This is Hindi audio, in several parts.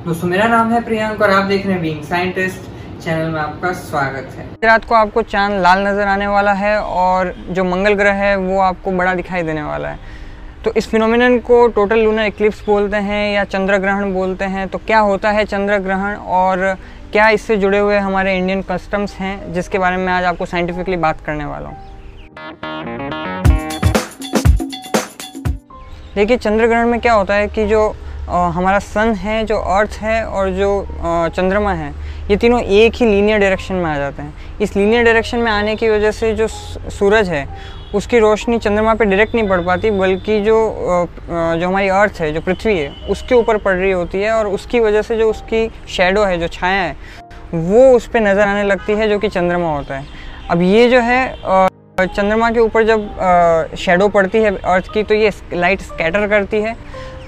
दोस्तों, मेरा नाम है प्रियंक और आप देख रहे हैं बीइंग साइंटिस्ट चैनल में आपका स्वागत है। रात को आपको चाँद लाल नज़र आने वाला है और जो मंगल ग्रह है, वो आपको बड़ा दिखाई देने वाला है। तो इस फिनोमिनन को टोटल लूनर इक्लिप्स बोलते हैं या चंद्र ग्रहण बोलते हैं। तो क्या होता है चंद्र ग्रहण और क्या इससे जुड़े हुए हमारे इंडियन कस्टम्स हैं, जिसके बारे में आज आपको साइंटिफिकली बात करने वाला हूँ। देखिए चंद्र ग्रहण में क्या होता है कि जो हमारा सन है, जो अर्थ है और जो चंद्रमा है, ये तीनों एक ही लीनियर डायरेक्शन में आ जाते हैं। इस लीनियर डायरेक्शन में आने की वजह से जो सूरज है, उसकी रोशनी चंद्रमा पे डायरेक्ट नहीं पड़ पाती, बल्कि जो जो हमारी अर्थ है, जो पृथ्वी है, उसके ऊपर पड़ रही होती है और उसकी वजह से जो उसकी शेडो है, जो छाया है, वो उस पर नज़र आने लगती है, जो कि चंद्रमा होता है। अब ये जो है चंद्रमा के ऊपर जब शेडो पड़ती है अर्थ की तो ये लाइट स्कैटर करती है।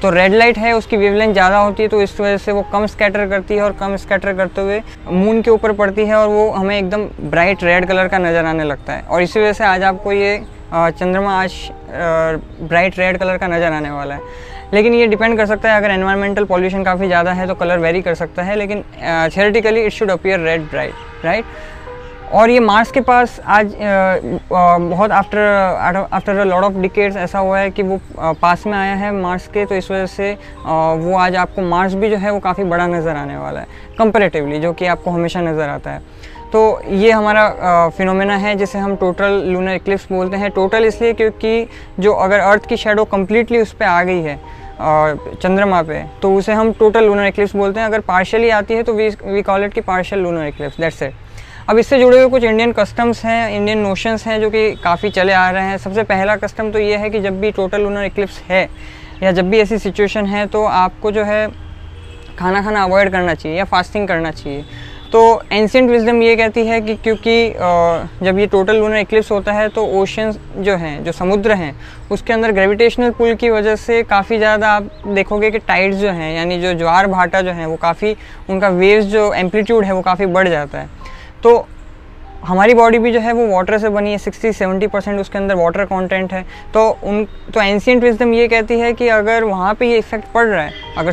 तो रेड लाइट है, उसकी वेवलेंथ ज़्यादा होती है तो इस वजह से वो कम स्कैटर करती है और कम स्कैटर करते हुए मून के ऊपर पड़ती है और वो हमें एकदम ब्राइट रेड कलर का नज़र आने लगता है। और इसी वजह से आज आपको ये चंद्रमा आज ब्राइट रेड कलर का नज़र आने वाला है। लेकिन ये डिपेंड कर सकता है, अगर एनवायरमेंटल पॉल्यूशन काफ़ी ज़्यादा है तो कलर वेरी कर सकता है, लेकिन theoretically it should appear red bright right और ये मार्स के पास आज बहुत after after lot of decades ऐसा हुआ है कि वो पास में आया है मार्स के तो इस वजह से वो आज आपको मार्स भी जो है वो काफ़ी बड़ा नज़र आने वाला है कंपेरेटिवली जो कि आपको हमेशा नज़र आता है। तो ये हमारा फिनोमेना है जिसे हम टोटल लूनर इक्लिप्स बोलते हैं। टोटल इसलिए क्योंकि जो अगर अर्थ की शेडो कम्प्लीटली उस पर आ गई है चंद्रमा पे तो उसे हम टोटल लूनर इक्लिप्स बोलते हैं। अगर पार्शली आती है तो we we call it the partial lunar eclipse that's it अब इससे जुड़े हुए कुछ इंडियन कस्टम्स हैं इंडियन नोशंस हैं जो कि काफ़ी चले आ रहे हैं। सबसे पहला कस्टम तो ये है कि जब भी टोटल लूनर इक्लिप्स है या जब भी ऐसी सिचुएशन है तो आपको जो है खाना खाना अवॉइड करना चाहिए या फास्टिंग करना चाहिए। तो एंशियंट विजडम ये कहती है कि क्योंकि जब ये टोटल लूनर इक्लिप्स होता है तो ओशन जो हैं, जो समुद्र हैं, उसके अंदर ग्रेविटेशनल पुल की वजह से काफ़ी ज़्यादा आप देखोगे कि टाइड्स जो हैं, यानी जो ज्वार भाटा जो है, वो काफ़ी, उनका वेव्स जो एम्पलीट्यूड है वो काफ़ी बढ़ जाता है। तो हमारी बॉडी भी जो है वो वाटर से बनी है सिक्सटी सेवेंटी परसेंट उसके अंदर वाटर कंटेंट है। तो उन तो एंशियंट विजडम ये कहती है कि अगर वहाँ पे ये इफ़ेक्ट पड़ रहा है अगर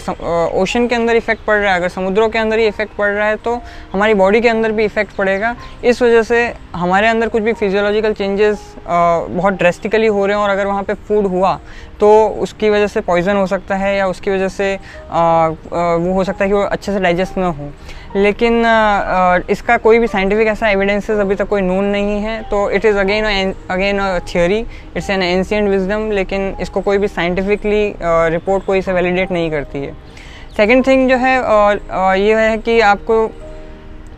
ओशन के अंदर इफ़ेक्ट पड़ रहा है अगर समुद्रों के अंदर ही इफ़ेक्ट पड़ रहा है तो हमारी बॉडी के अंदर भी इफ़ेक्ट पड़ेगा। इस वजह से हमारे अंदर कुछ भी फिजियोलॉजिकल चेंजेस बहुत ड्रेस्टिकली हो रहे हैं और अगर वहाँ पर फ़ूड हुआ तो उसकी वजह से पॉइजन हो सकता है या उसकी वजह से आ, आ, वो हो सकता है कि वो अच्छे से डाइजेस्ट ना हो। लेकिन आ, इसका कोई भी साइंटिफिक ऐसा एविडेंसेस अभी तक कोई नून नहीं है तो it is again again theory it's an ancient wisdom लेकिन इसको कोई भी साइंटिफिकली रिपोर्ट कोई से वैलिडेट नहीं करती। है। सेकेंड थिंग जो है ये है कि आपको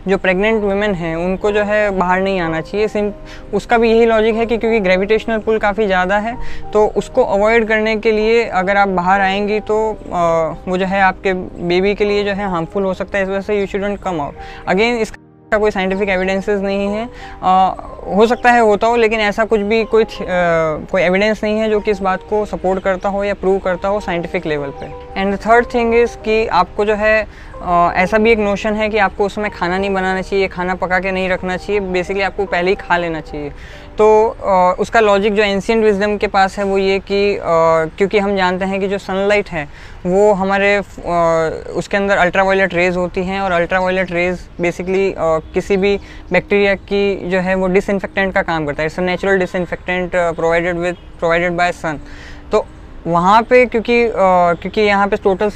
जो प्रेग्नेंट वुमेन हैं उनको जो है बाहर नहीं आना चाहिए। सिम उसका भी यही लॉजिक है कि क्योंकि ग्रेविटेशनल पुल काफ़ी ज़्यादा है तो उसको अवॉइड करने के लिए अगर आप बाहर आएँगी तो आ, वो जो है आपके बेबी के लिए जो है हार्मफुल हो सकता है। इस वजह से you shouldn't come out again इसका कोई साइंटिफिक एविडेंसेस नहीं है। हो सकता है होता हो लेकिन ऐसा कुछ भी कोई कोई एविडेंस नहीं है जो कि इस बात को सपोर्ट करता हो या प्रूव करता हो साइंटिफिक लेवल पे। एंड थर्ड थिंग इज़ कि आपको जो है आ, ऐसा भी एक नोशन है कि आपको उसमें खाना नहीं बनाना चाहिए खाना पका के नहीं रखना चाहिए बेसिकली आपको पहले ही खा लेना चाहिए। तो आ, उसका लॉजिक जो एंशियंट विजडम के पास है वो ये कि क्योंकि हम जानते हैं कि जो सनलाइट है वो हमारे उसके अंदर अल्ट्रा अल्ट्रावायलेट रेज होती हैं और अल्ट्रा अल्ट्रावायलेट रेज बेसिकली किसी भी बैक्टीरिया की जो है वो डिसइनफेक्टेंट का काम करता है। It's natural disinfectant provided with provided by sun तो वहाँ पे क्योंकि क्योंकि यहाँ पे टोटल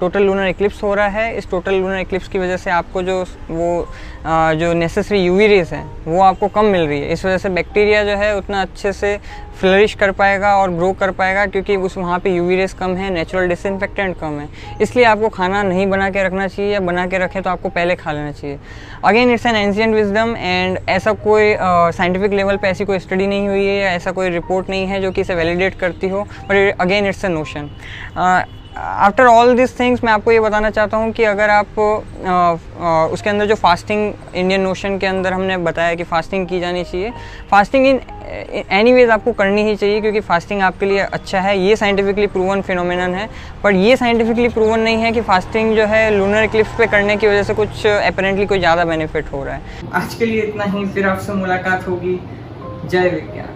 टोटल लूनर इक्लिप्स हो रहा है इस टोटल लूनर इक्लिप्स की वजह से आपको जो वो आ, जो नेसेसरी यूवी रेज है वो आपको कम मिल रही है। इस वजह से बैक्टीरिया जो है उतना अच्छे से फ्लरिश कर पाएगा और ग्रो कर पाएगा, क्योंकि उस वहाँ पे यूवी रेस कम है नेचुरल डिसइनफेक्टेंट कम है। इसलिए आपको खाना नहीं बना के रखना चाहिए या बना के रखें तो आपको पहले खा लेना चाहिए। Again it's an ancient wisdom and ऐसा कोई साइंटिफिक लेवल पे ऐसी कोई स्टडी नहीं हुई है या ऐसा कोई रिपोर्ट नहीं है जो कि इसे वैलिडेट करती हो but again it's a notion after all this things मैं आपको ये बताना चाहता हूँ कि अगर आप आ, आ, उसके अंदर जो फास्टिंग इंडियन नोशन के अंदर हमने बताया कि फास्टिंग की जानी चाहिए फास्टिंग इन एनी वेज आपको करनी ही चाहिए क्योंकि फास्टिंग आपके लिए अच्छा है ये साइंटिफिकली प्रूवन फिनोमिनन है बट ये साइंटिफिकली प्रूवन नहीं है कि फास्टिंग जो है लूनर इक्लिप्स पे करने की वजह से कुछ अपेरेंटली कोई ज़्यादा बेनिफिट हो रहा है। आज के लिए इतना ही फिर आपसे मुलाकात होगी। जय विज्ञान।